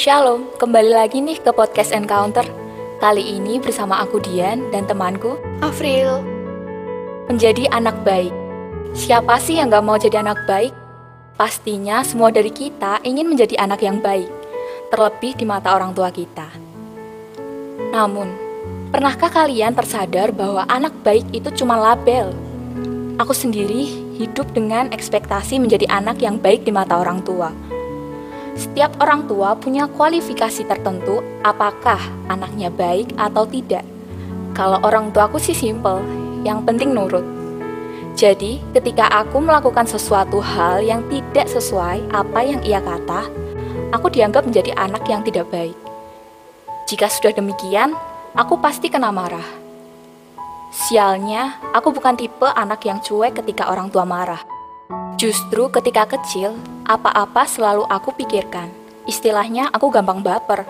Shalom, kembali lagi nih ke podcast Encounter. Kali ini bersama aku Dian dan temanku Afril. Menjadi anak baik. Siapa sih yang gak mau jadi anak baik? Pastinya semua dari kita ingin menjadi anak yang baik, terlebih di mata orang tua kita. Namun, pernahkah kalian tersadar bahwa anak baik itu cuma label? Aku sendiri hidup dengan ekspektasi menjadi anak yang baik di mata orang tua setiap orang tua punya kualifikasi tertentu apakah anaknya baik atau tidak. Kalau orang tuaku sih simple, yang penting nurut. Jadi, ketika aku melakukan sesuatu hal yang tidak sesuai apa yang ia kata, aku dianggap menjadi anak yang tidak baik. Jika sudah demikian, aku pasti kena marah. Sialnya, aku bukan tipe anak yang cuek ketika orang tua marah. Justru ketika kecil, apa-apa selalu aku pikirkan. Istilahnya aku gampang baper.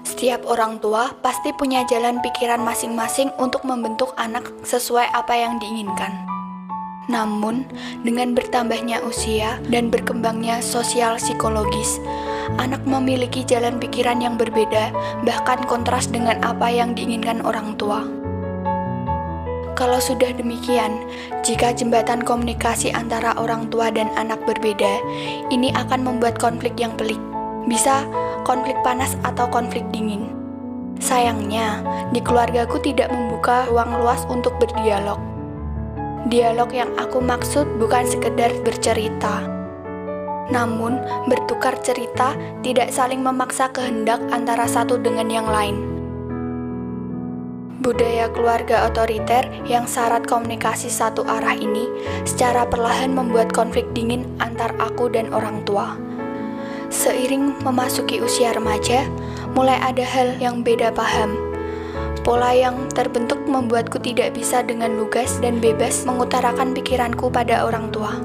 Setiap orang tua pasti punya jalan pikiran masing-masing untuk membentuk anak sesuai apa yang diinginkan. Namun, dengan bertambahnya usia dan berkembangnya sosial psikologis, anak memiliki jalan pikiran yang berbeda, bahkan kontras dengan apa yang diinginkan orang tua. Kalau sudah demikian, jika jembatan komunikasi antara orang tua dan anak berbeda, ini akan membuat konflik yang pelik. Bisa konflik panas atau konflik dingin. Sayangnya, di keluargaku tidak membuka ruang luas untuk berdialog. Dialog yang aku maksud bukan sekedar bercerita, namun bertukar cerita tidak saling memaksa kehendak antara satu dengan yang lain. Budaya keluarga otoriter yang syarat komunikasi satu arah ini secara perlahan membuat konflik dingin antar aku dan orang tua. Seiring memasuki usia remaja, mulai ada hal yang beda paham. Pola yang terbentuk membuatku tidak bisa dengan lugas dan bebas mengutarakan pikiranku pada orang tua.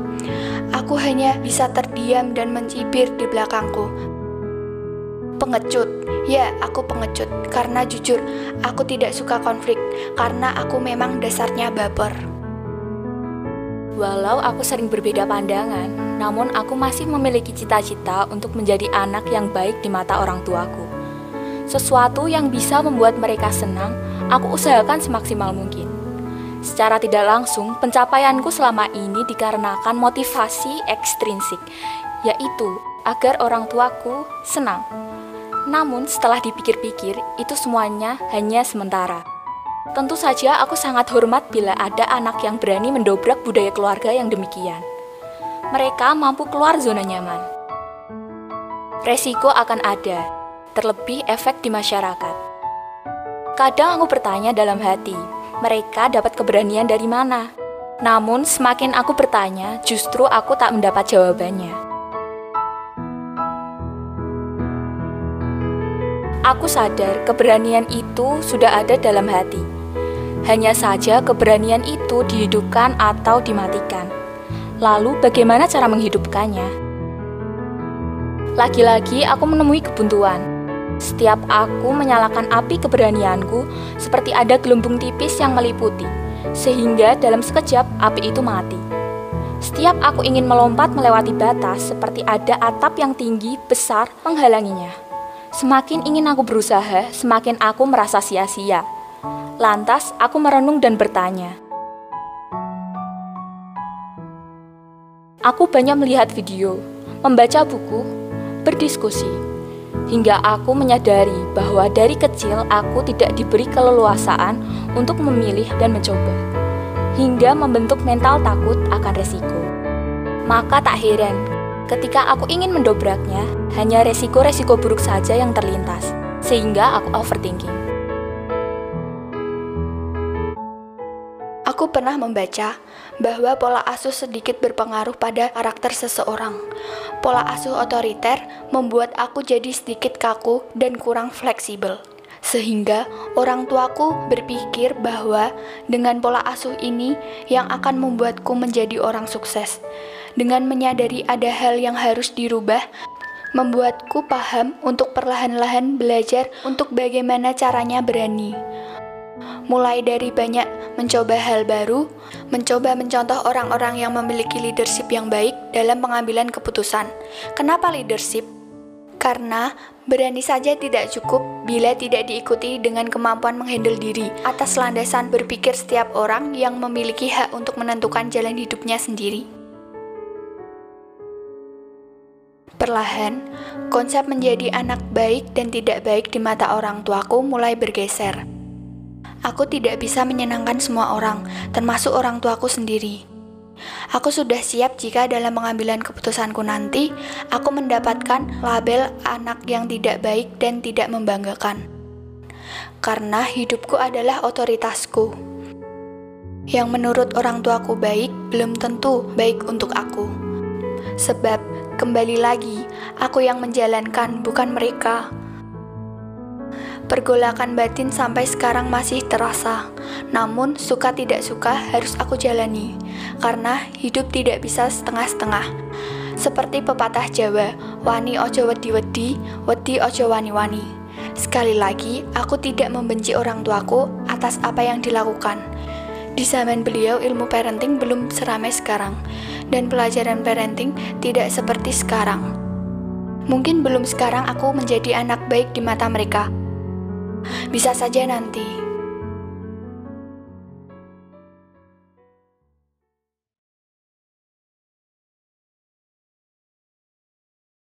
Aku hanya bisa terdiam dan mencibir di belakangku, pengecut. Ya, aku pengecut karena jujur aku tidak suka konflik karena aku memang dasarnya baper. Walau aku sering berbeda pandangan, namun aku masih memiliki cita-cita untuk menjadi anak yang baik di mata orang tuaku. Sesuatu yang bisa membuat mereka senang, aku usahakan semaksimal mungkin. Secara tidak langsung, pencapaianku selama ini dikarenakan motivasi ekstrinsik, yaitu agar orang tuaku senang. Namun setelah dipikir-pikir, itu semuanya hanya sementara. Tentu saja aku sangat hormat bila ada anak yang berani mendobrak budaya keluarga yang demikian. Mereka mampu keluar zona nyaman. Resiko akan ada, terlebih efek di masyarakat. Kadang aku bertanya dalam hati, mereka dapat keberanian dari mana? Namun semakin aku bertanya, justru aku tak mendapat jawabannya. Aku sadar keberanian itu sudah ada dalam hati. Hanya saja keberanian itu dihidupkan atau dimatikan. Lalu bagaimana cara menghidupkannya? Lagi-lagi aku menemui kebuntuan. Setiap aku menyalakan api keberanianku, seperti ada gelembung tipis yang meliputi, sehingga dalam sekejap api itu mati. Setiap aku ingin melompat melewati batas, seperti ada atap yang tinggi besar menghalanginya. Semakin ingin aku berusaha, semakin aku merasa sia-sia. Lantas, aku merenung dan bertanya, Aku banyak melihat video, membaca buku, berdiskusi, hingga aku menyadari bahwa dari kecil aku tidak diberi keleluasaan untuk memilih dan mencoba, hingga membentuk mental takut akan resiko. Maka tak heran Ketika aku ingin mendobraknya, hanya resiko-resiko buruk saja yang terlintas, sehingga aku overthinking. Aku pernah membaca bahwa pola asuh sedikit berpengaruh pada karakter seseorang. Pola asuh otoriter membuat aku jadi sedikit kaku dan kurang fleksibel. Sehingga orang tuaku berpikir bahwa dengan pola asuh ini yang akan membuatku menjadi orang sukses dengan menyadari ada hal yang harus dirubah, membuatku paham untuk perlahan-lahan belajar untuk bagaimana caranya berani. Mulai dari banyak mencoba hal baru, mencoba mencontoh orang-orang yang memiliki leadership yang baik dalam pengambilan keputusan. Kenapa leadership? Karena berani saja tidak cukup bila tidak diikuti dengan kemampuan menghandle diri atas landasan berpikir setiap orang yang memiliki hak untuk menentukan jalan hidupnya sendiri. Perlahan, konsep menjadi anak baik dan tidak baik di mata orang tuaku mulai bergeser. Aku tidak bisa menyenangkan semua orang, termasuk orang tuaku sendiri. Aku sudah siap jika dalam pengambilan keputusanku nanti, aku mendapatkan label anak yang tidak baik dan tidak membanggakan. Karena hidupku adalah otoritasku. Yang menurut orang tuaku baik, belum tentu baik untuk aku. Sebab, kembali lagi, aku yang menjalankan, bukan mereka. Pergolakan batin sampai sekarang masih terasa, namun suka tidak suka harus aku jalani, karena hidup tidak bisa setengah-setengah. Seperti pepatah Jawa, wani ojo wedi-wedi, wedi ojo wani-wani. Sekali lagi, aku tidak membenci orang tuaku atas apa yang dilakukan. Di zaman beliau, ilmu parenting belum seramai sekarang, dan pelajaran parenting tidak seperti sekarang. Mungkin belum sekarang aku menjadi anak baik di mata mereka, bisa saja nanti